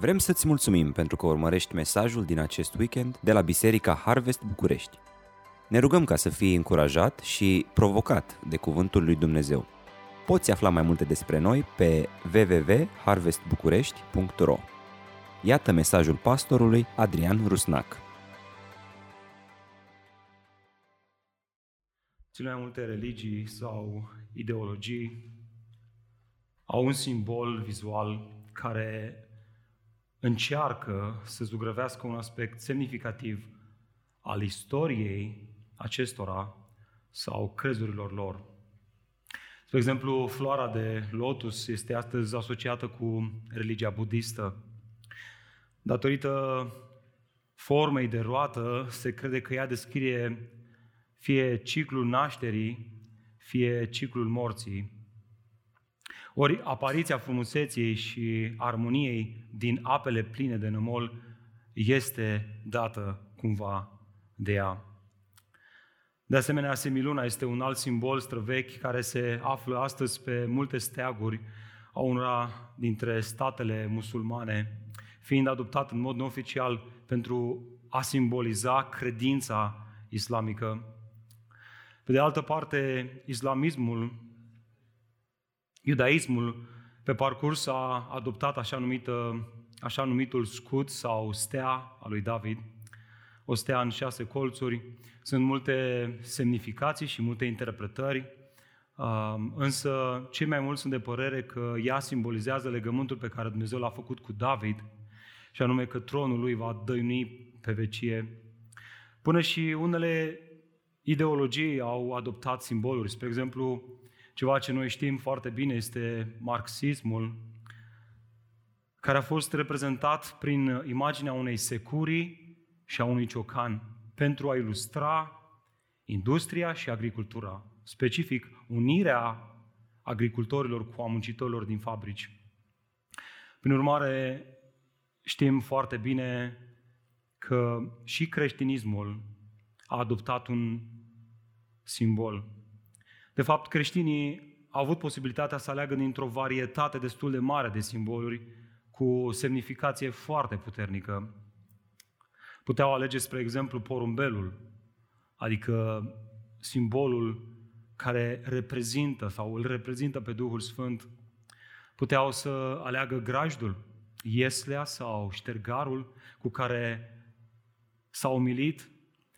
Vrem să-ți mulțumim pentru că urmărești mesajul din acest weekend de la Biserica Harvest București. Ne rugăm ca să fii încurajat și provocat de Cuvântul lui Dumnezeu. Poți afla mai multe despre noi pe www.harvestbucurești.ro Iată mesajul pastorului Adrian Rusnac. Cele mai multe religii sau ideologii au un simbol vizual care încearcă să zugrăvească un aspect semnificativ al istoriei acestora sau crezurilor lor. Spre exemplu, floarea de lotus este astăzi asociată cu religia budistă. Datorită formei de roată, se crede că ea descrie fie ciclul nașterii, fie ciclul morții. Ori apariția frumuseții și armoniei din apele pline de nămol este dată cumva de ea. De asemenea, semiluna este un alt simbol străvechi care se află astăzi pe multe steaguri a unora dintre statele musulmane, fiind adoptat în mod neoficial pentru a simboliza credința islamică. Pe de altă parte, islamismul Iudaismul pe parcurs a adoptat așa, numită, așa numitul scut sau stea a lui David, o stea în șase colțuri. Sunt multe semnificații și multe interpretări, um, însă cei mai mulți sunt de părere că ea simbolizează legământul pe care Dumnezeu l-a făcut cu David, și anume că tronul lui va dăinui pe vecie. Până și unele ideologii au adoptat simboluri. Spre exemplu, ceva ce noi știm foarte bine este marxismul, care a fost reprezentat prin imaginea unei securii și a unui ciocan pentru a ilustra industria și agricultura, specific unirea agricultorilor cu a muncitorilor din fabrici. Prin urmare, știm foarte bine că și creștinismul a adoptat un simbol de fapt, creștinii au avut posibilitatea să aleagă dintr-o varietate destul de mare de simboluri cu semnificație foarte puternică. Puteau alege, spre exemplu, porumbelul, adică simbolul care reprezintă sau îl reprezintă pe Duhul Sfânt. Puteau să aleagă grajdul, ieslea sau ștergarul cu care s-a umilit,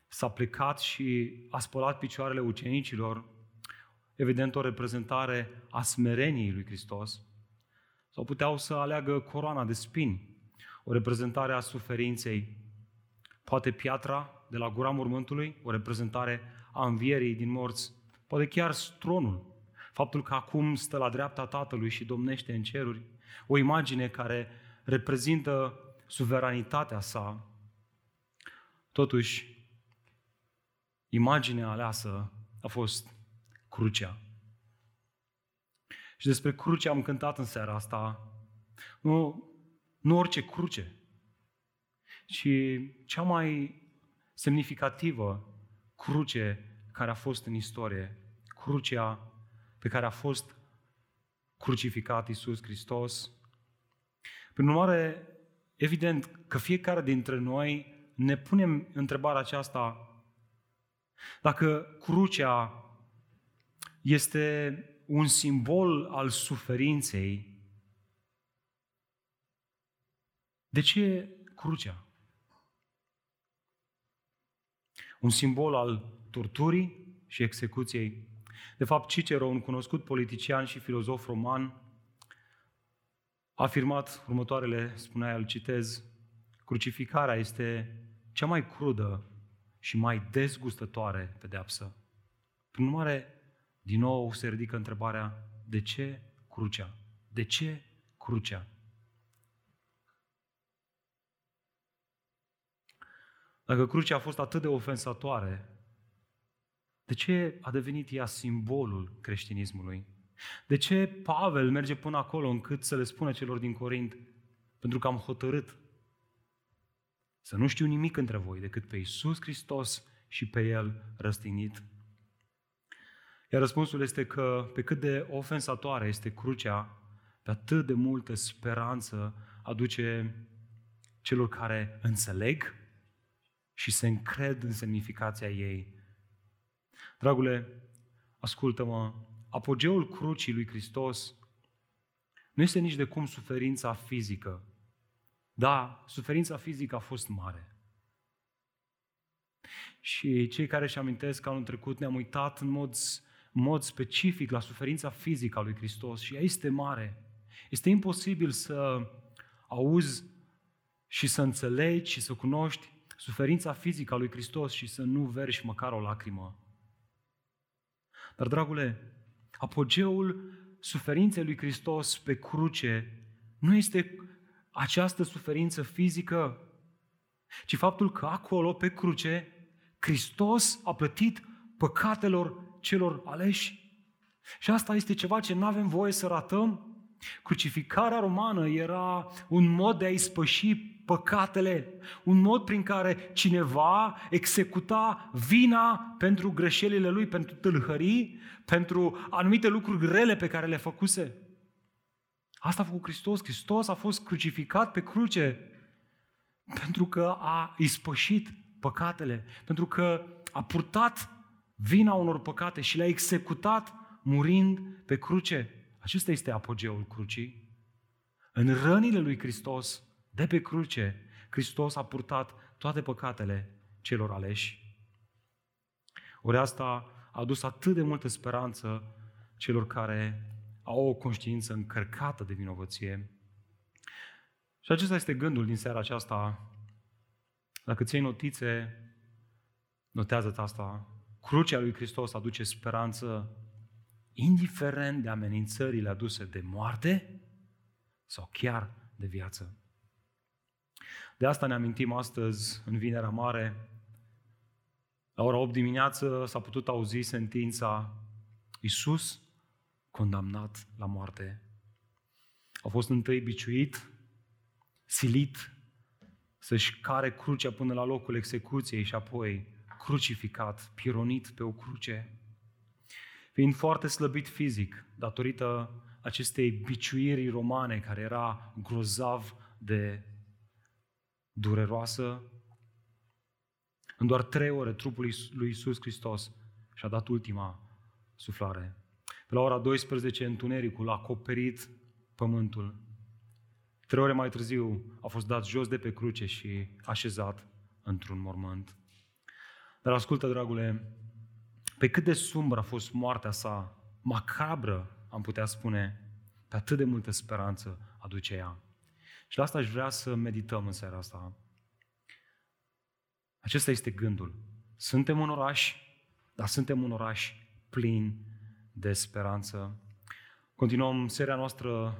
s-a plecat și a spălat picioarele ucenicilor evident o reprezentare a smereniei lui Hristos, sau puteau să aleagă coroana de spini, o reprezentare a suferinței, poate piatra de la gura mormântului, o reprezentare a învierii din morți, poate chiar tronul, faptul că acum stă la dreapta Tatălui și domnește în ceruri, o imagine care reprezintă suveranitatea sa. Totuși, imaginea aleasă a fost crucea. Și despre cruce am cântat în seara asta. Nu, nu orice cruce, ci cea mai semnificativă cruce care a fost în istorie. Crucea pe care a fost crucificat Iisus Hristos. Prin urmare, evident că fiecare dintre noi ne punem întrebarea aceasta dacă crucea este un simbol al suferinței. De ce crucea? Un simbol al torturii și execuției. De fapt, Cicero, un cunoscut politician și filozof roman, a afirmat următoarele, spunea el, citez, crucificarea este cea mai crudă și mai dezgustătoare pedeapsă. Prin urmare, din nou se ridică întrebarea, de ce crucea? De ce crucea? Dacă crucea a fost atât de ofensatoare, de ce a devenit ea simbolul creștinismului? De ce Pavel merge până acolo încât să le spună celor din Corint? Pentru că am hotărât să nu știu nimic între voi decât pe Iisus Hristos și pe El răstignit. Iar răspunsul este că pe cât de ofensatoare este crucea, pe atât de multă speranță aduce celor care înțeleg și se încred în semnificația ei. Dragule, ascultă-mă, apogeul crucii lui Hristos nu este nici de cum suferința fizică. Da, suferința fizică a fost mare. Și cei care își amintesc că anul trecut ne-am uitat în mod, în mod specific la suferința fizică a lui Hristos și ea este mare. Este imposibil să auzi și să înțelegi și să cunoști suferința fizică a lui Hristos și să nu verși măcar o lacrimă. Dar, dragule, apogeul suferinței lui Hristos pe cruce nu este această suferință fizică, ci faptul că acolo, pe cruce, Hristos a plătit păcatelor celor aleși. Și asta este ceva ce nu avem voie să ratăm. Crucificarea romană era un mod de a ispăși păcatele, un mod prin care cineva executa vina pentru greșelile lui, pentru tâlhării, pentru anumite lucruri rele pe care le făcuse. Asta a făcut Hristos. Hristos a fost crucificat pe cruce pentru că a ispășit păcatele, pentru că a purtat vina unor păcate și le-a executat murind pe cruce. Acesta este apogeul crucii. În rănile lui Hristos, de pe cruce, Hristos a purtat toate păcatele celor aleși. Ori asta a adus atât de multă speranță celor care au o conștiință încărcată de vinovăție. Și acesta este gândul din seara aceasta. Dacă ți notițe, notează asta. Crucea lui Hristos aduce speranță indiferent de amenințările aduse de moarte sau chiar de viață. De asta ne amintim astăzi, în Vinerea Mare, la ora 8 dimineață s-a putut auzi sentința Iisus condamnat la moarte. A fost întâi biciuit, silit să-și care crucea până la locul execuției și apoi crucificat, pironit pe o cruce. Fiind foarte slăbit fizic, datorită acestei biciuiri romane care era grozav de dureroasă, în doar trei ore trupul lui Iisus Hristos și-a dat ultima suflare. Pe la ora 12, întunericul a acoperit pământul. Trei ore mai târziu a fost dat jos de pe cruce și așezat într-un mormânt. Dar ascultă, dragule, pe cât de sumbră a fost moartea sa, macabră, am putea spune, pe atât de multă speranță aduce ea. Și la asta aș vrea să medităm în seara asta. Acesta este gândul. Suntem un oraș, dar suntem un oraș plin de speranță. Continuăm seria noastră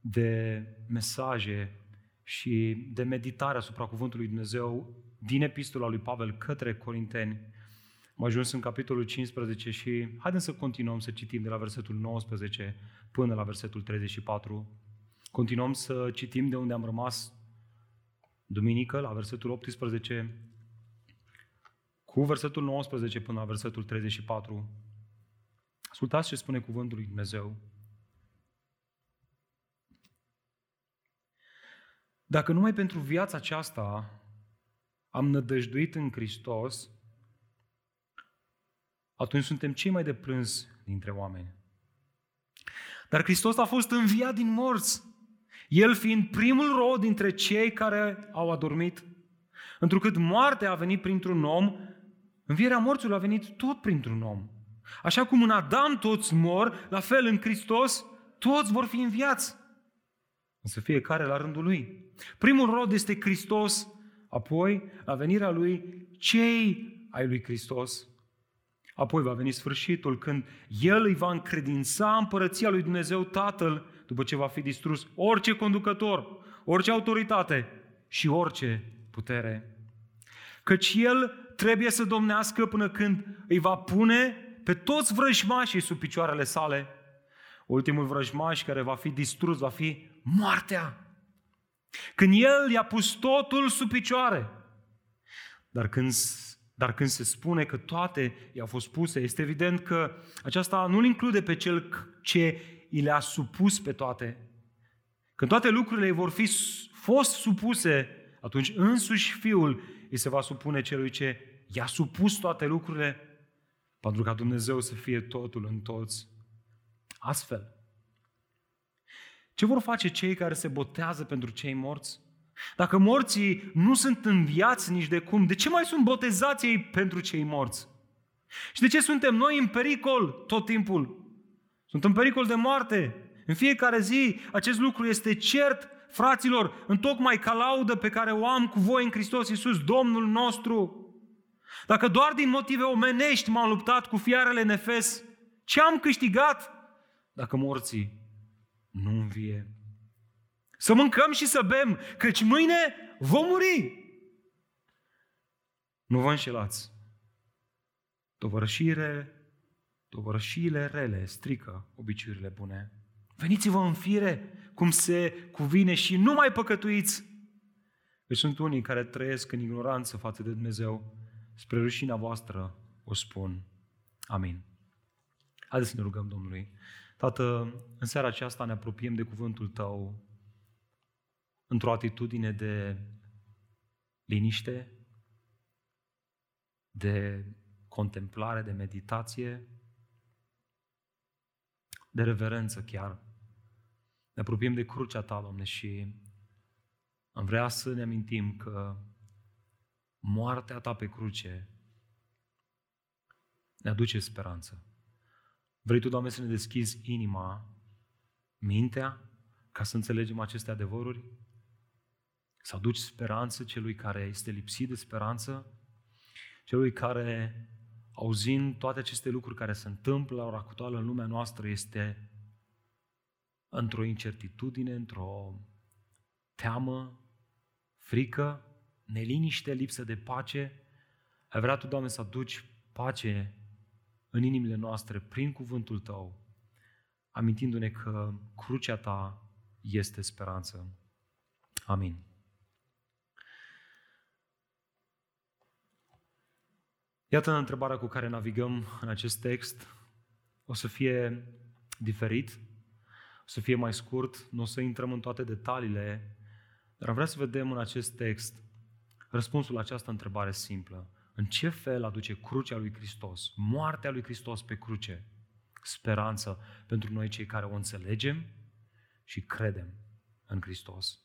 de mesaje și de meditare asupra Cuvântului Dumnezeu din epistola lui Pavel către Corinteni. Am ajuns în capitolul 15 și haideți să continuăm să citim de la versetul 19 până la versetul 34. Continuăm să citim de unde am rămas duminică, la versetul 18, cu versetul 19 până la versetul 34. Ascultați ce spune cuvântul lui Dumnezeu. Dacă numai pentru viața aceasta am nădăjduit în Hristos, atunci suntem cei mai de plâns dintre oameni. Dar Hristos a fost înviat din morți, El fiind primul rod dintre cei care au adormit. Întrucât moartea a venit printr-un om, învierea morților a venit tot printr-un om. Așa cum în Adam toți mor, la fel în Hristos toți vor fi înviați. Însă fiecare la rândul lui. Primul rod este Hristos, apoi, la venirea lui, cei ai lui Hristos. Apoi va veni sfârșitul când El îi va încredința împărăția lui Dumnezeu Tatăl, după ce va fi distrus orice conducător, orice autoritate și orice putere. Căci El trebuie să domnească până când îi va pune pe toți vrăjmașii sub picioarele sale. Ultimul vrăjmaș care va fi distrus va fi moartea. Când El i-a pus totul sub picioare. Dar când, dar când se spune că toate i-au fost puse, este evident că aceasta nu-l include pe cel ce i le-a supus pe toate, Când toate lucrurile vor fi fost supuse, atunci însuși Fiul îi se va supune celui ce i-a supus toate lucrurile, pentru ca Dumnezeu să fie totul în toți. Astfel, ce vor face cei care se botează pentru cei morți? Dacă morții nu sunt înviați nici de cum, de ce mai sunt botezați ei pentru cei morți? Și de ce suntem noi în pericol tot timpul? Sunt în pericol de moarte. În fiecare zi acest lucru este cert, fraților, în tocmai ca laudă pe care o am cu voi în Hristos Iisus, Domnul nostru. Dacă doar din motive omenești m-am luptat cu fiarele nefes, ce am câștigat dacă morții nu învie? Să mâncăm și să bem, căci mâine vom muri. Nu vă înșelați. Tovărășire, tovărășiile rele strică obiceiurile bune. Veniți-vă în fire, cum se cuvine și nu mai păcătuiți. Deci sunt unii care trăiesc în ignoranță față de Dumnezeu. Spre rușinea voastră o spun. Amin. Haideți să ne rugăm Domnului. Tată, în seara aceasta ne apropiem de cuvântul Tău într-o atitudine de liniște, de contemplare, de meditație, de reverență chiar. Ne apropiem de crucea Ta, Doamne, și am vrea să ne amintim că moartea Ta pe cruce ne aduce speranță. Vrei Tu, Doamne, să ne deschizi inima, mintea, ca să înțelegem aceste adevăruri? Să aduci speranță celui care este lipsit de speranță, celui care, auzind toate aceste lucruri care se întâmplă la ora actuală în lumea noastră, este într-o incertitudine, într-o teamă, frică, neliniște, lipsă de pace. Ai vrea Tu, Doamne, să aduci pace în inimile noastre prin cuvântul Tău, amintindu-ne că crucea Ta este speranță. Amin. Iată întrebarea cu care navigăm în acest text. O să fie diferit, o să fie mai scurt, nu o să intrăm în toate detaliile, dar am vrea să vedem în acest text răspunsul la această întrebare simplă. În ce fel aduce crucea lui Hristos, moartea lui Hristos pe cruce, speranță pentru noi cei care o înțelegem și credem în Hristos.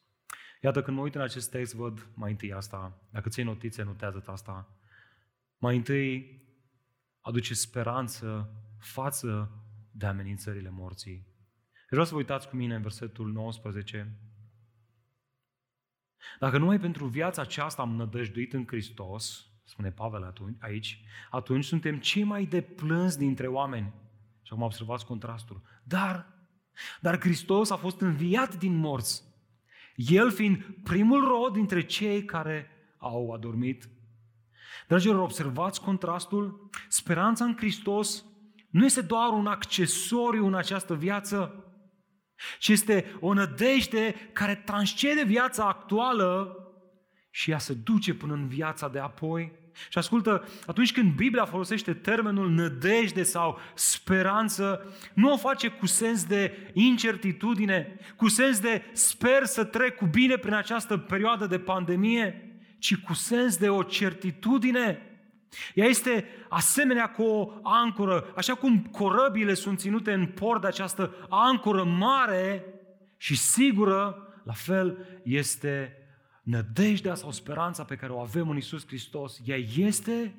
Iată, când mă uit în acest text, văd mai întâi asta. Dacă ții notițe, notează asta. Mai întâi aduce speranță față de amenințările morții. Vreau să vă uitați cu mine în versetul 19. Dacă numai pentru viața aceasta am nădăjduit în Hristos, spune Pavel atunci, aici, atunci suntem cei mai de plâns dintre oameni. Și acum observați contrastul. Dar, dar Hristos a fost înviat din morți. El fiind primul rod dintre cei care au adormit. Dragilor, observați contrastul? Speranța în Hristos nu este doar un accesoriu în această viață, ci este o nădejde care transcede viața actuală și ea se duce până în viața de apoi. Și ascultă, atunci când Biblia folosește termenul nădejde sau speranță, nu o face cu sens de incertitudine, cu sens de sper să trec cu bine prin această perioadă de pandemie, ci cu sens de o certitudine. Ea este asemenea cu o ancoră, așa cum corăbile sunt ținute în port de această ancoră mare și sigură, la fel este nădejdea sau speranța pe care o avem în Isus Hristos. Ea este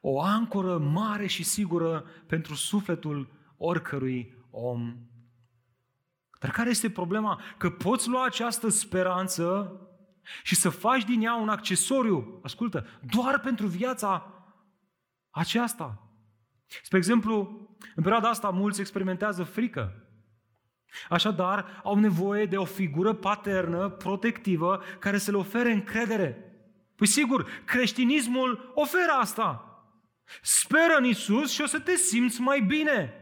o ancoră mare și sigură pentru sufletul oricărui om. Dar care este problema? Că poți lua această speranță și să faci din ea un accesoriu, ascultă, doar pentru viața aceasta. Spre exemplu, în perioada asta mulți experimentează frică. Așadar, au nevoie de o figură paternă, protectivă, care să le ofere încredere. Păi sigur, creștinismul oferă asta. Speră în Isus și o să te simți mai bine.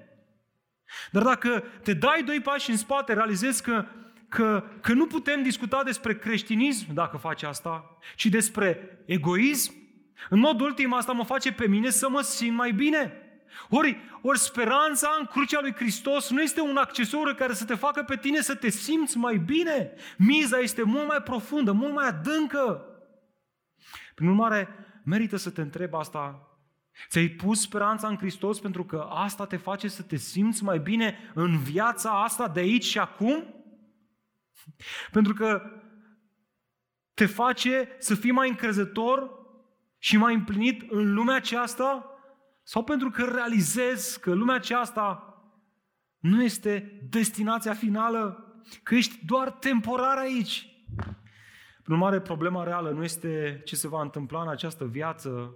Dar dacă te dai doi pași în spate, realizezi că că, că nu putem discuta despre creștinism dacă faci asta, ci despre egoism. În mod ultim, asta mă face pe mine să mă simt mai bine. Ori, ori speranța în crucea lui Hristos nu este un accesoriu care să te facă pe tine să te simți mai bine. Miza este mult mai profundă, mult mai adâncă. Prin urmare, merită să te întrebi asta. Ți-ai pus speranța în Hristos pentru că asta te face să te simți mai bine în viața asta de aici și acum? Pentru că te face să fii mai încrezător și mai împlinit în lumea aceasta? Sau pentru că realizezi că lumea aceasta nu este destinația finală, că ești doar temporar aici? Prin urmare, problema reală nu este ce se va întâmpla în această viață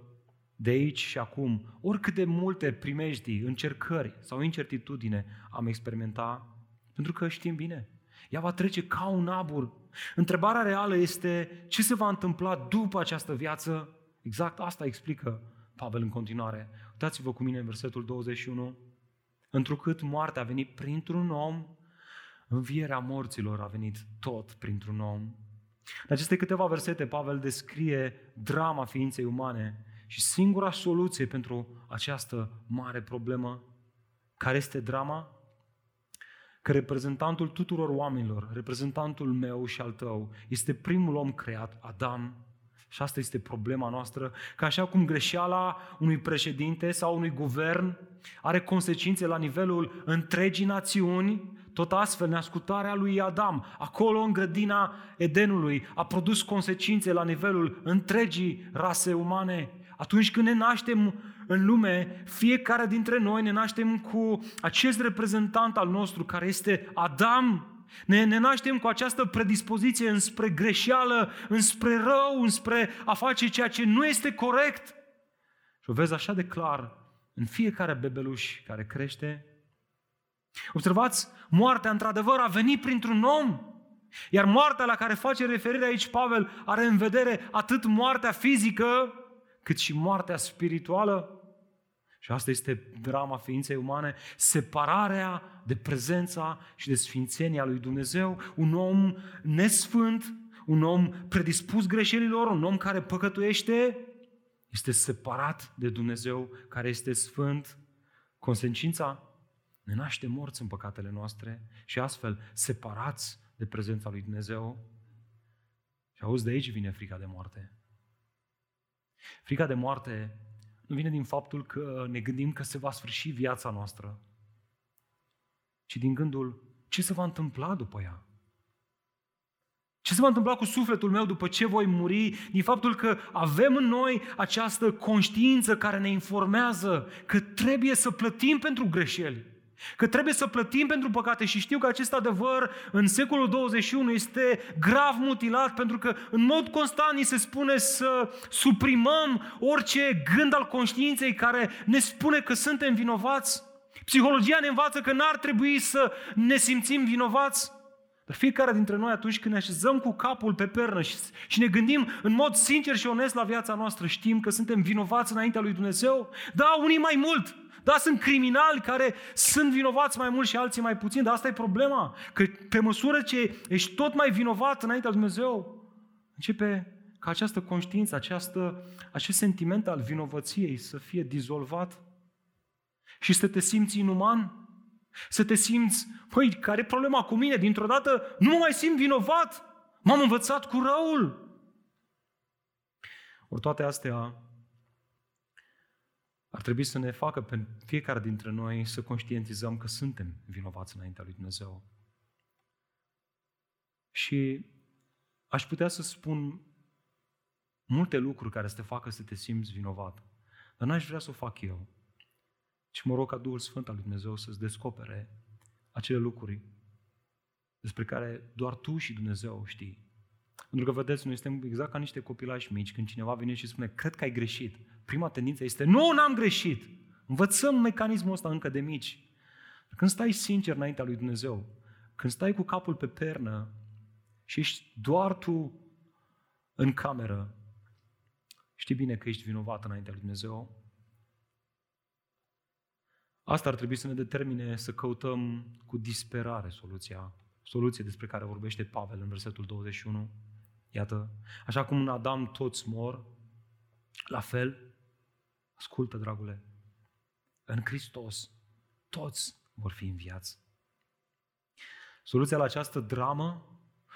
de aici și acum. Oricât de multe primejdii, încercări sau incertitudine am experimentat, pentru că știm bine, ea va trece ca un abur. Întrebarea reală este ce se va întâmpla după această viață. Exact asta explică Pavel în continuare. Uitați-vă cu mine în versetul 21. Întrucât moartea a venit printr-un om, învierea morților a venit tot printr-un om. În aceste câteva versete, Pavel descrie drama ființei umane și singura soluție pentru această mare problemă, care este drama? Că reprezentantul tuturor oamenilor, reprezentantul meu și al tău, este primul om creat, Adam, și asta este problema noastră, că așa cum greșeala unui președinte sau unui guvern are consecințe la nivelul întregii națiuni, tot astfel neascultarea lui Adam, acolo în grădina Edenului, a produs consecințe la nivelul întregii rase umane. Atunci când ne naștem în lume, fiecare dintre noi ne naștem cu acest reprezentant al nostru care este Adam, ne, ne naștem cu această predispoziție înspre greșeală, înspre rău, înspre a face ceea ce nu este corect. Și o vezi așa de clar în fiecare bebeluș care crește. Observați, moartea într-adevăr a venit printr-un om. Iar moartea la care face referire aici Pavel are în vedere atât moartea fizică, cât și moartea spirituală. Și asta este drama ființei umane, separarea de prezența și de sfințenia lui Dumnezeu. Un om nesfânt, un om predispus greșelilor, un om care păcătuiește, este separat de Dumnezeu care este sfânt. Consecința? Ne naște morți în păcatele noastre și astfel separați de prezența lui Dumnezeu. Și auzi, de aici vine frica de moarte. Frica de moarte nu vine din faptul că ne gândim că se va sfârși viața noastră, ci din gândul ce se va întâmpla după ea. Ce se va întâmpla cu sufletul meu după ce voi muri? Din faptul că avem în noi această conștiință care ne informează că trebuie să plătim pentru greșeli. Că trebuie să plătim pentru păcate și știu că acest adevăr în secolul 21 este grav mutilat pentru că în mod constant ni se spune să suprimăm orice gând al conștiinței care ne spune că suntem vinovați. Psihologia ne învață că n-ar trebui să ne simțim vinovați. Dar fiecare dintre noi atunci când ne așezăm cu capul pe pernă și, și ne gândim în mod sincer și onest la viața noastră, știm că suntem vinovați înaintea lui Dumnezeu? Da, unii mai mult, da, sunt criminali care sunt vinovați mai mult și alții mai puțin, dar asta e problema. Că pe măsură ce ești tot mai vinovat înaintea lui Dumnezeu, începe ca această conștiință, această, acest sentiment al vinovăției să fie dizolvat și să te simți inuman, să te simți, păi, care e problema cu mine? Dintr-o dată nu mă mai simt vinovat, m-am învățat cu răul. Ori toate astea ar trebui să ne facă pe fiecare dintre noi să conștientizăm că suntem vinovați înaintea lui Dumnezeu. Și aș putea să spun multe lucruri care să te facă să te simți vinovat, dar n-aș vrea să o fac eu. Și mă rog ca Duhul Sfânt al lui Dumnezeu să-ți descopere acele lucruri despre care doar tu și Dumnezeu știi. Pentru că, vedeți, noi suntem exact ca niște copilași mici. Când cineva vine și spune, cred că ai greșit, prima tendință este, nu, n-am greșit. Învățăm mecanismul ăsta încă de mici. Când stai sincer înaintea lui Dumnezeu, când stai cu capul pe pernă și ești doar tu în cameră, știi bine că ești vinovat înaintea lui Dumnezeu. Asta ar trebui să ne determine să căutăm cu disperare soluția, soluție despre care vorbește Pavel în versetul 21. Iată, așa cum în Adam toți mor, la fel, ascultă, dragule, în Hristos, toți vor fi înviați. Soluția la această dramă,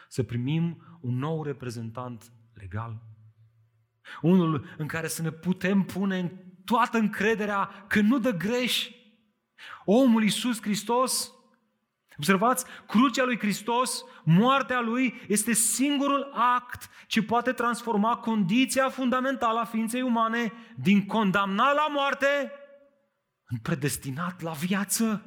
să primim un nou reprezentant legal. Unul în care să ne putem pune în toată încrederea că nu dă greș. Omul Iisus Hristos, observați, crucea lui Hristos, moartea lui este singurul act ce poate transforma condiția fundamentală a ființei umane din condamnat la moarte în predestinat la viață.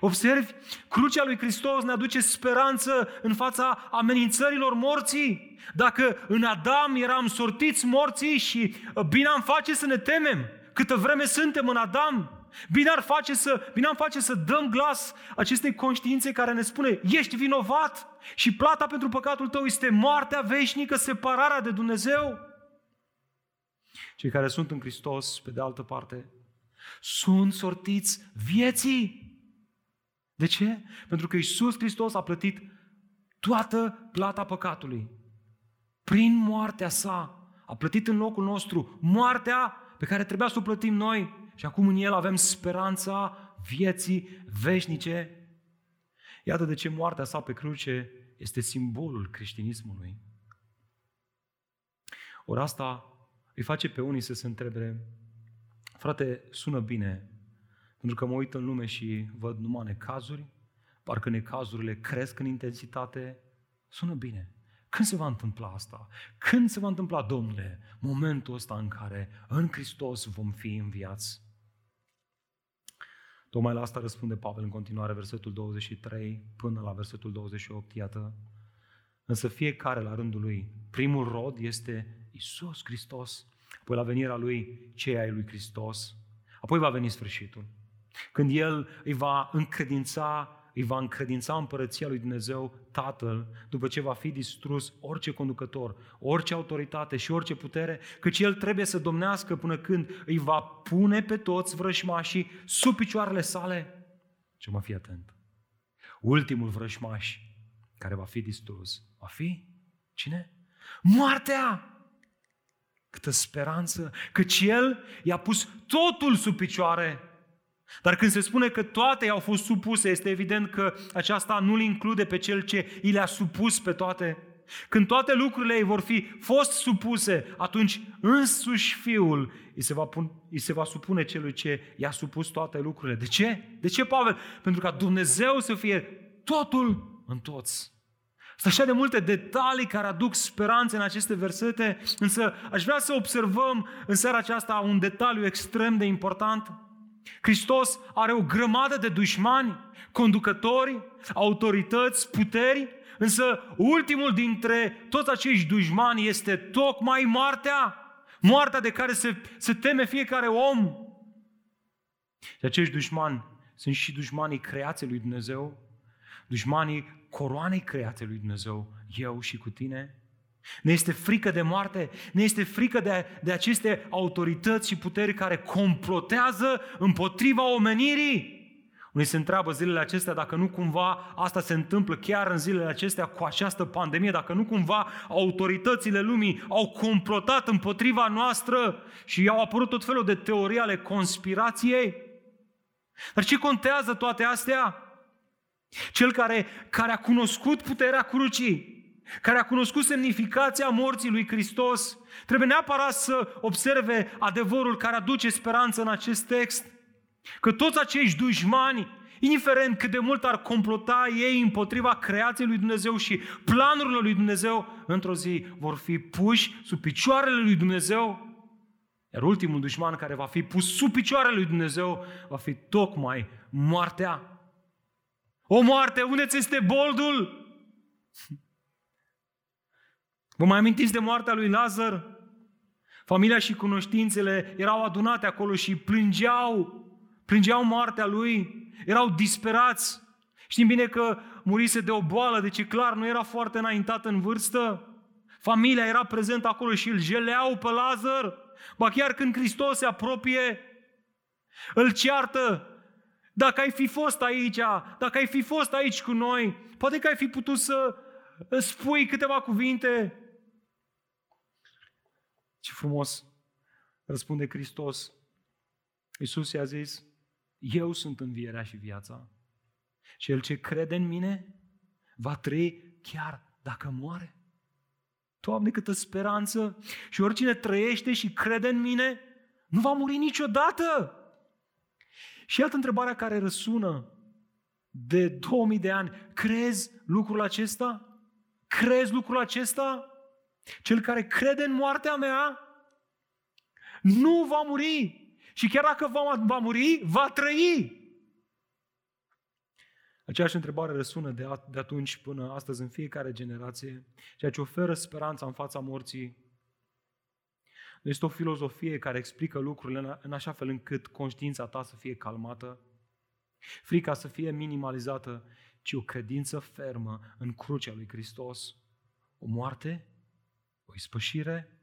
Observi, crucea lui Hristos ne aduce speranță în fața amenințărilor morții. Dacă în Adam eram sortiți morții și uh, bine am face să ne temem, câtă vreme suntem în Adam, bine ar face să, bine am face să dăm glas acestei conștiințe care ne spune, ești vinovat și plata pentru păcatul tău este moartea veșnică, separarea de Dumnezeu. Cei care sunt în Hristos, pe de altă parte, sunt sortiți vieții. De ce? Pentru că Isus Hristos a plătit toată plata păcatului. Prin moartea sa a plătit în locul nostru moartea pe care trebuia să o plătim noi și acum în El avem speranța vieții veșnice. Iată de ce moartea sa pe cruce este simbolul creștinismului. Ori asta îi face pe unii să se întrebe, frate, sună bine, pentru că mă uit în lume și văd numai necazuri, parcă necazurile cresc în intensitate, sună bine. Când se va întâmpla asta? Când se va întâmpla, Domnule, momentul ăsta în care în Hristos vom fi înviați? Tocmai la asta răspunde Pavel în continuare, versetul 23 până la versetul 28, iată. Însă fiecare la rândul lui, primul rod este Isus Hristos, apoi la venirea lui, cei ai lui Hristos, apoi va veni sfârșitul. Când El îi va încredința, îi va încredința împărăția lui Dumnezeu Tatăl, după ce va fi distrus orice conducător, orice autoritate și orice putere, căci El trebuie să domnească până când îi va pune pe toți vrășmașii sub picioarele sale. Ce mă fi atent. Ultimul vrășmaș care va fi distrus va fi cine? Moartea! Câtă speranță, căci El i-a pus totul sub picioare dar când se spune că toate au fost supuse, este evident că aceasta nu-l include pe cel ce i le-a supus pe toate. Când toate lucrurile ei vor fi fost supuse, atunci însuși Fiul îi se va, pun, îi se va supune celui ce i-a supus toate lucrurile. De ce? De ce, Pavel? Pentru ca Dumnezeu să fie totul în toți. Sunt așa de multe detalii care aduc speranțe în aceste versete, însă aș vrea să observăm în seara aceasta un detaliu extrem de important. Hristos are o grămadă de dușmani, conducători, autorități, puteri, însă ultimul dintre toți acești dușmani este tocmai moartea, moartea de care se, se teme fiecare om. Și acești dușmani sunt și dușmanii creației lui Dumnezeu, dușmanii coroanei creației lui Dumnezeu, eu și cu tine, ne este frică de moarte, ne este frică de, de aceste autorități și puteri care complotează împotriva omenirii. Unii se întreabă zilele acestea dacă nu cumva asta se întâmplă chiar în zilele acestea cu această pandemie, dacă nu cumva autoritățile lumii au complotat împotriva noastră și au apărut tot felul de teorii ale conspirației. Dar ce contează toate astea? Cel care, care a cunoscut puterea crucii, care a cunoscut semnificația morții lui Hristos, trebuie neapărat să observe adevărul care aduce speranță în acest text. Că toți acești dușmani, indiferent cât de mult ar complota ei împotriva creației lui Dumnezeu și planurilor lui Dumnezeu, într-o zi vor fi puși sub picioarele lui Dumnezeu. Iar ultimul dușman care va fi pus sub picioarele lui Dumnezeu va fi tocmai moartea. O moarte, unde ți este boldul? Vă mai amintiți de moartea lui Lazar? Familia și cunoștințele erau adunate acolo și plângeau, plângeau moartea lui, erau disperați. Știm bine că murise de o boală, deci clar nu era foarte înaintat în vârstă. Familia era prezentă acolo și îl jeleau pe Lazar. Ba chiar când Hristos se apropie, îl ceartă. Dacă ai fi fost aici, dacă ai fi fost aici cu noi, poate că ai fi putut să spui câteva cuvinte ce frumos răspunde Hristos. Iisus i-a zis, Eu sunt învierea și viața. Cel ce crede în mine va trăi chiar dacă moare. Doamne, câtă speranță! Și oricine trăiește și crede în mine, nu va muri niciodată! Și iată întrebarea care răsună de 2000 de ani. Crezi lucrul acesta? Crezi lucrul acesta? Cel care crede în moartea mea nu va muri. Și chiar dacă va, va muri, va trăi. Aceeași întrebare răsună de, de atunci până astăzi în fiecare generație, ceea ce oferă speranța în fața morții. Nu este o filozofie care explică lucrurile în așa fel încât conștiința ta să fie calmată, frica să fie minimalizată, ci o credință fermă în crucea lui Hristos. O moarte, o ispășire,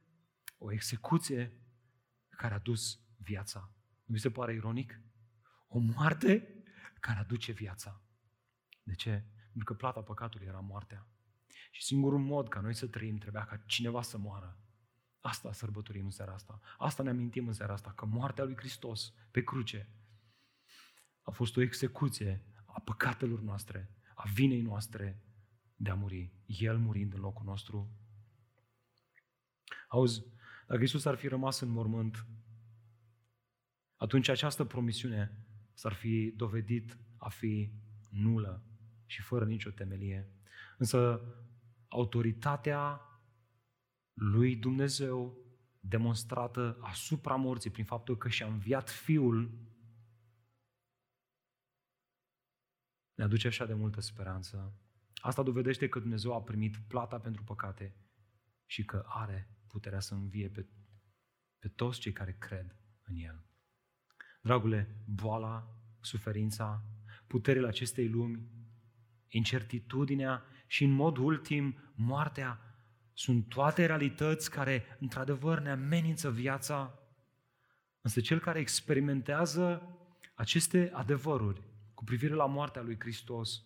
o execuție care a dus viața. Nu mi se pare ironic? O moarte care aduce viața. De ce? Pentru că plata păcatului era moartea. Și singurul mod ca noi să trăim trebuia ca cineva să moară. Asta sărbătorim în seara asta. Asta ne amintim în seara asta, că moartea lui Hristos pe cruce a fost o execuție a păcatelor noastre, a vinei noastre de a muri. El murind în locul nostru. Auzi, dacă Isus ar fi rămas în mormânt, atunci această promisiune s-ar fi dovedit a fi nulă și fără nicio temelie. Însă autoritatea lui Dumnezeu demonstrată asupra morții prin faptul că și-a înviat Fiul ne aduce așa de multă speranță. Asta dovedește că Dumnezeu a primit plata pentru păcate și că are puterea să învie pe, pe toți cei care cred în El. Dragule, boala, suferința, puterile acestei lumi, incertitudinea și, în mod ultim, moartea sunt toate realități care, într-adevăr, ne amenință viața. Însă cel care experimentează aceste adevăruri cu privire la moartea lui Hristos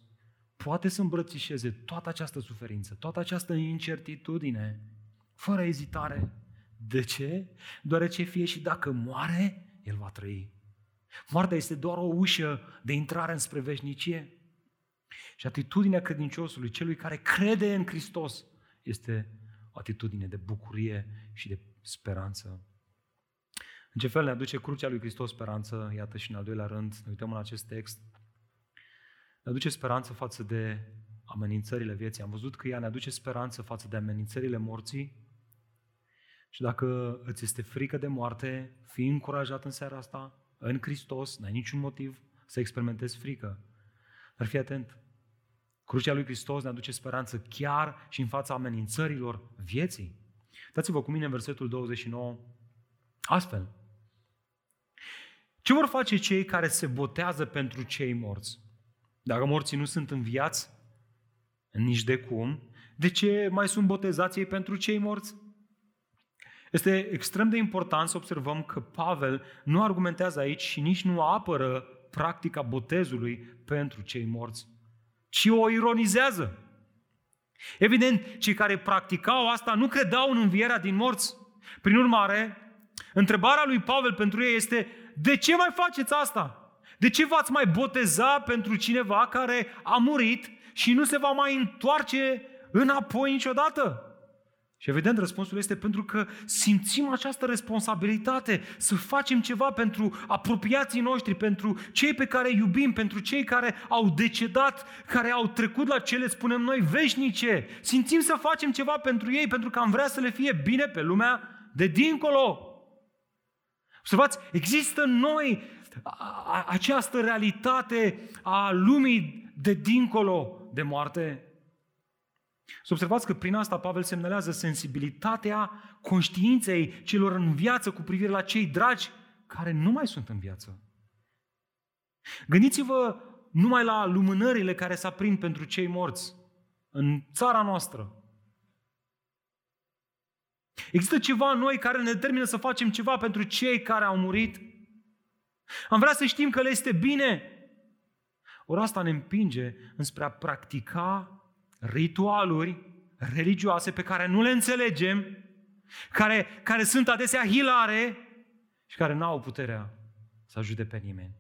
poate să îmbrățișeze toată această suferință, toată această incertitudine, fără ezitare. De ce? Deoarece fie și dacă moare, el va trăi. Moartea este doar o ușă de intrare înspre veșnicie. Și atitudinea credinciosului, celui care crede în Hristos, este o atitudine de bucurie și de speranță. În ce fel ne aduce crucea lui Hristos speranță? Iată și în al doilea rând, ne uităm în acest text. Ne aduce speranță față de amenințările vieții. Am văzut că ea ne aduce speranță față de amenințările morții. Și dacă îți este frică de moarte, fii încurajat în seara asta, în Hristos, n-ai niciun motiv să experimentezi frică. Dar fii atent, crucea lui Hristos ne aduce speranță chiar și în fața amenințărilor vieții. Dați-vă cu mine în versetul 29, astfel. Ce vor face cei care se botează pentru cei morți? Dacă morții nu sunt înviați, nici de cum, de ce mai sunt botezați ei pentru cei morți? Este extrem de important să observăm că Pavel nu argumentează aici și nici nu apără practica botezului pentru cei morți, ci o ironizează. Evident, cei care practicau asta nu credeau în învierea din morți. Prin urmare, întrebarea lui Pavel pentru ei este, de ce mai faceți asta? De ce v-ați mai boteza pentru cineva care a murit și nu se va mai întoarce înapoi niciodată? Și evident răspunsul este pentru că simțim această responsabilitate să facem ceva pentru apropiații noștri, pentru cei pe care îi iubim, pentru cei care au decedat, care au trecut la cele, spunem noi, veșnice. Simțim să facem ceva pentru ei, pentru că am vrea să le fie bine pe lumea de dincolo. Observați, există în noi această realitate a lumii de dincolo de moarte. Să observați că prin asta Pavel semnalează sensibilitatea conștiinței celor în viață cu privire la cei dragi care nu mai sunt în viață. Gândiți-vă numai la lumânările care se aprind pentru cei morți în țara noastră. Există ceva în noi care ne determină să facem ceva pentru cei care au murit? Am vrea să știm că le este bine. Ori asta ne împinge înspre a practica ritualuri religioase pe care nu le înțelegem, care, care sunt adesea hilare și care nu au puterea să ajute pe nimeni.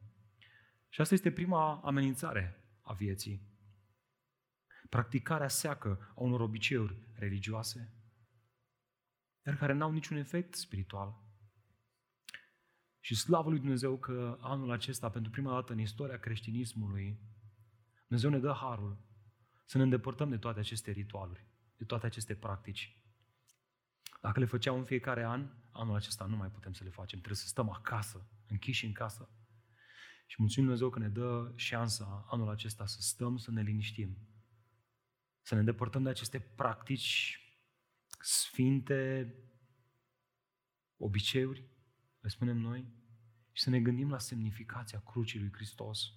Și asta este prima amenințare a vieții. Practicarea seacă a unor obiceiuri religioase, dar care n-au niciun efect spiritual. Și slavă lui Dumnezeu că anul acesta, pentru prima dată în istoria creștinismului, Dumnezeu ne dă harul să ne îndepărtăm de toate aceste ritualuri, de toate aceste practici. Dacă le făceam în fiecare an, anul acesta nu mai putem să le facem. Trebuie să stăm acasă, închiși în casă. Și mulțumim Dumnezeu că ne dă șansa anul acesta să stăm, să ne liniștim. Să ne îndepărtăm de aceste practici sfinte, obiceiuri, le spunem noi, și să ne gândim la semnificația crucii lui Hristos.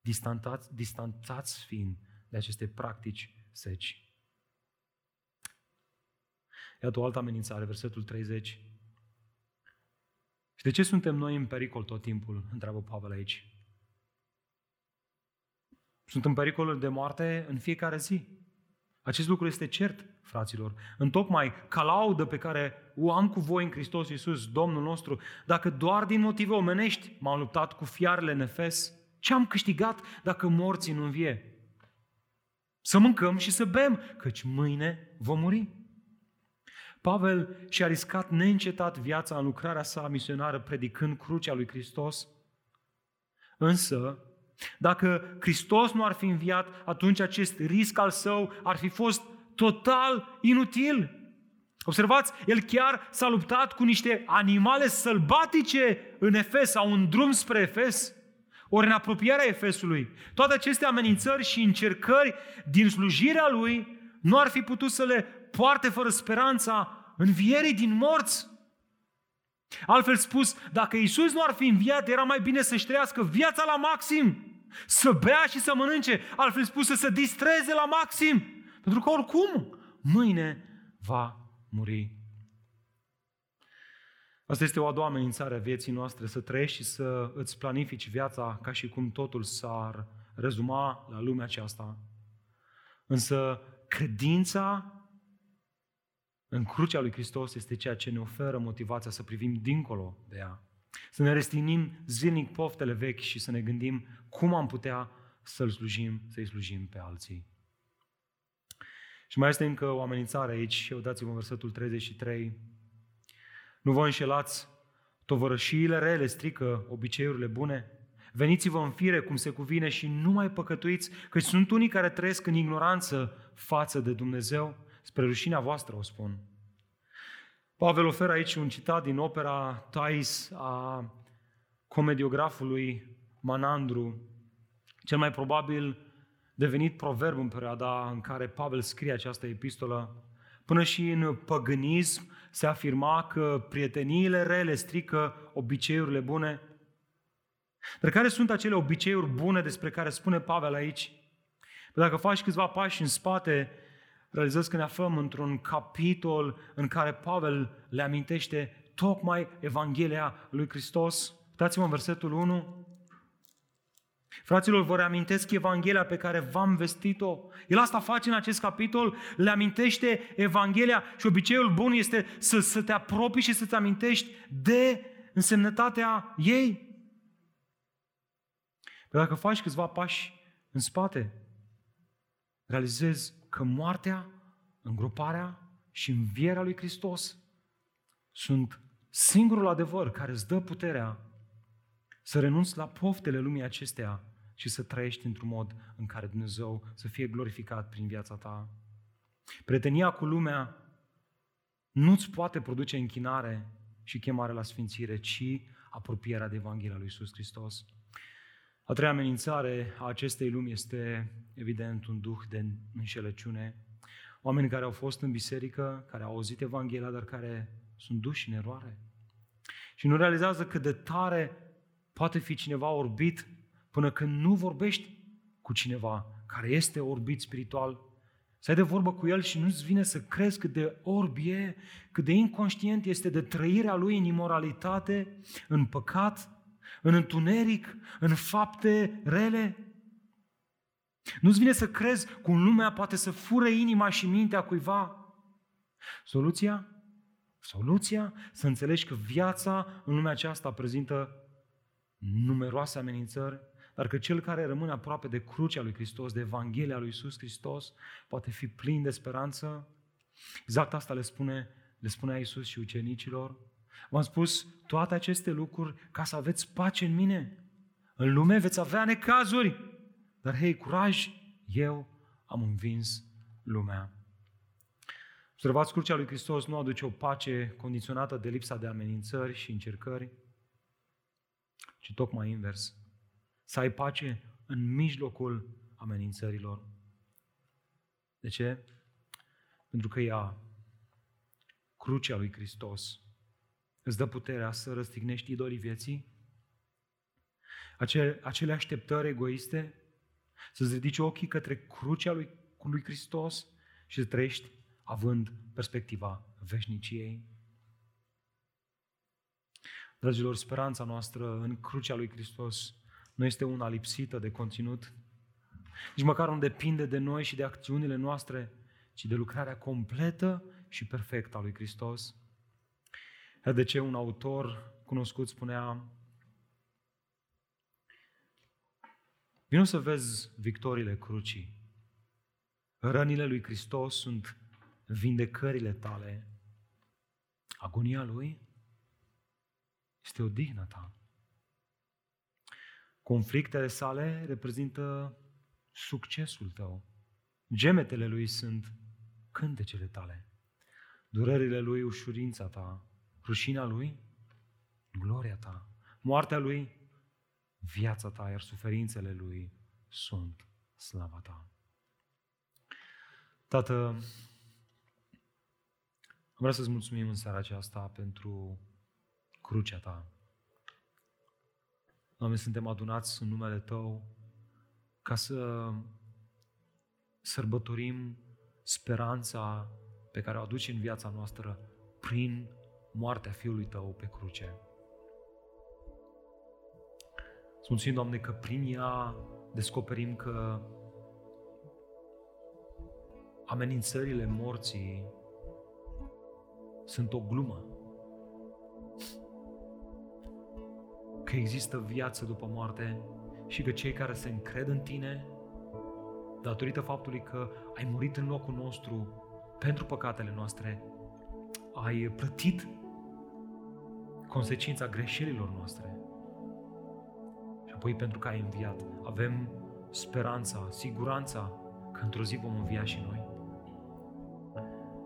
Distantați, distanțați fiind de aceste practici seci. Iată o altă amenințare, versetul 30. Și de ce suntem noi în pericol tot timpul? Întreabă Pavel aici. Sunt în pericol de moarte în fiecare zi. Acest lucru este cert, fraților. Întocmai ca laudă pe care o am cu voi în Hristos Iisus, Domnul nostru, dacă doar din motive omenești m-am luptat cu fiarele în Efes, ce am câștigat dacă morții nu învie? Să mâncăm și să bem, căci mâine vom muri. Pavel și-a riscat neîncetat viața în lucrarea sa misionară predicând crucea lui Hristos. Însă, dacă Hristos nu ar fi înviat, atunci acest risc al său ar fi fost total inutil. Observați, el chiar s-a luptat cu niște animale sălbatice în Efes sau în drum spre Efes. Ori în apropierea Efesului, toate aceste amenințări și încercări din slujirea lui nu ar fi putut să le poarte fără speranța învierii din morți. Altfel spus, dacă Isus nu ar fi înviat, era mai bine să-și trăiască viața la maxim, să bea și să mănânce, altfel spus să se distreze la maxim, pentru că oricum mâine va muri. Asta este o a doua amenințare a vieții noastre, să trăiești și să îți planifici viața ca și cum totul s-ar rezuma la lumea aceasta. Însă credința în crucea lui Hristos este ceea ce ne oferă motivația să privim dincolo de ea. Să ne restinim zilnic poftele vechi și să ne gândim cum am putea să-L slujim, să-i slujim pe alții. Și mai este încă o amenințare aici, eu dați-vă versetul 33. Nu vă înșelați, tovărășiile rele strică obiceiurile bune. Veniți-vă în fire cum se cuvine și nu mai păcătuiți, căci sunt unii care trăiesc în ignoranță față de Dumnezeu. Spre rușinea voastră o spun. Pavel oferă aici un citat din opera Thais a comediografului Manandru, cel mai probabil devenit proverb în perioada în care Pavel scrie această epistolă. Până și în păgânism se afirma că prieteniile rele strică obiceiurile bune. Dar care sunt acele obiceiuri bune despre care spune Pavel aici? Dacă faci câțiva pași în spate, realizez că ne aflăm într-un capitol în care Pavel le amintește tocmai Evanghelia lui Hristos. Dați-mă în versetul 1. Fraților, vă reamintesc Evanghelia pe care v-am vestit-o. El asta face în acest capitol, le amintește Evanghelia și obiceiul bun este să, să te apropii și să-ți amintești de însemnătatea ei. Dacă faci câțiva pași în spate, realizezi că moartea, îngroparea și învierea lui Hristos sunt singurul adevăr care îți dă puterea să renunți la poftele lumii acestea și să trăiești într-un mod în care Dumnezeu să fie glorificat prin viața ta. Prietenia cu lumea nu-ți poate produce închinare și chemare la sfințire, ci apropierea de Evanghelia lui Iisus Hristos. A treia amenințare a acestei lumi este, evident, un duh de înșelăciune. Oameni care au fost în biserică, care au auzit Evanghelia, dar care sunt duși în eroare. Și nu realizează cât de tare poate fi cineva orbit până când nu vorbești cu cineva care este orbit spiritual. Să ai de vorbă cu el și nu-ți vine să crezi cât de orb e, cât de inconștient este de trăirea lui în imoralitate, în păcat, în întuneric, în fapte rele. Nu-ți vine să crezi cum lumea poate să fure inima și mintea cuiva. Soluția? Soluția? Să înțelegi că viața în lumea aceasta prezintă numeroase amenințări, dar că cel care rămâne aproape de crucea lui Hristos, de Evanghelia lui Iisus Hristos, poate fi plin de speranță. Exact asta le, spune, le spunea Iisus și ucenicilor. V-am spus toate aceste lucruri ca să aveți pace în mine. În lume veți avea necazuri, dar hei, curaj, eu am învins lumea. Observați, crucea lui Hristos nu aduce o pace condiționată de lipsa de amenințări și încercări, ci tocmai invers. Să ai pace în mijlocul amenințărilor. De ce? Pentru că ea, crucea lui Hristos, îți dă puterea să răstignești idolii vieții, acele, acele așteptări egoiste, să-ți ridici ochii către crucea lui, lui Hristos și să trăiești având perspectiva veșniciei. Dragilor, speranța noastră în crucea lui Hristos nu este una lipsită de conținut, nici măcar nu depinde de noi și de acțiunile noastre, ci de lucrarea completă și perfectă a lui Hristos. De ce un autor cunoscut spunea Vino să vezi victoriile crucii. Rănile lui Hristos sunt vindecările tale. Agonia lui este o dignă ta. Conflictele sale reprezintă succesul tău. Gemetele lui sunt cântecele tale. Durerile lui, ușurința ta. Rușina lui, gloria ta. Moartea lui, viața ta, iar suferințele lui sunt slava ta. Tată, Vreau să-ți mulțumim în seara aceasta pentru crucea ta. Doamne, suntem adunați în numele Tău ca să sărbătorim speranța pe care o aduci în viața noastră prin moartea Fiului Tău pe cruce. Îți mulțumim, Doamne, că prin ea descoperim că amenințările morții sunt o glumă. Că există viață după moarte și că cei care se încred în tine, datorită faptului că ai murit în locul nostru pentru păcatele noastre, ai plătit consecința greșelilor noastre. Și apoi pentru că ai înviat, avem speranța, siguranța că într-o zi vom învia și noi.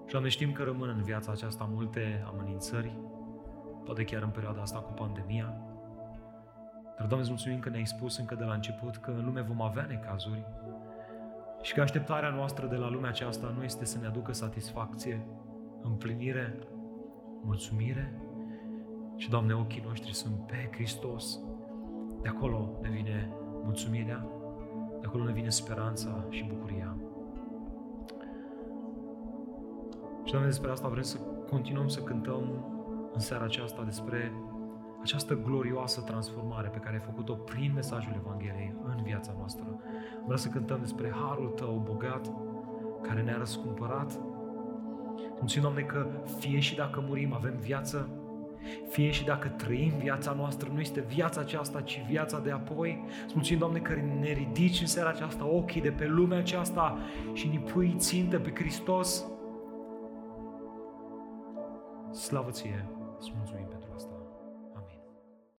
Și Doamne, știm că rămân în viața aceasta multe amenințări, poate chiar în perioada asta cu pandemia. Dar, Doamne, îți mulțumim că ne-ai spus încă de la început că în lume vom avea necazuri și că așteptarea noastră de la lumea aceasta nu este să ne aducă satisfacție, împlinire, mulțumire, și, Doamne, ochii noștri sunt pe Hristos. De acolo ne vine mulțumirea, de acolo ne vine speranța și bucuria. Și, Doamne, despre asta vrem să continuăm să cântăm în seara aceasta despre această glorioasă transformare pe care ai făcut-o prin mesajul Evangheliei în viața noastră. Vreau să cântăm despre harul Tău bogat, care ne-a răscumpărat. Mulțumim, Doamne, că fie și dacă murim avem viață, fie și dacă trăim viața noastră, nu este viața aceasta, ci viața de apoi. Îți mulțumim, Doamne, că ne ridici în seara aceasta ochii de pe lumea aceasta și ne pui țintă pe Hristos, Slavă ție, îți mulțumim pentru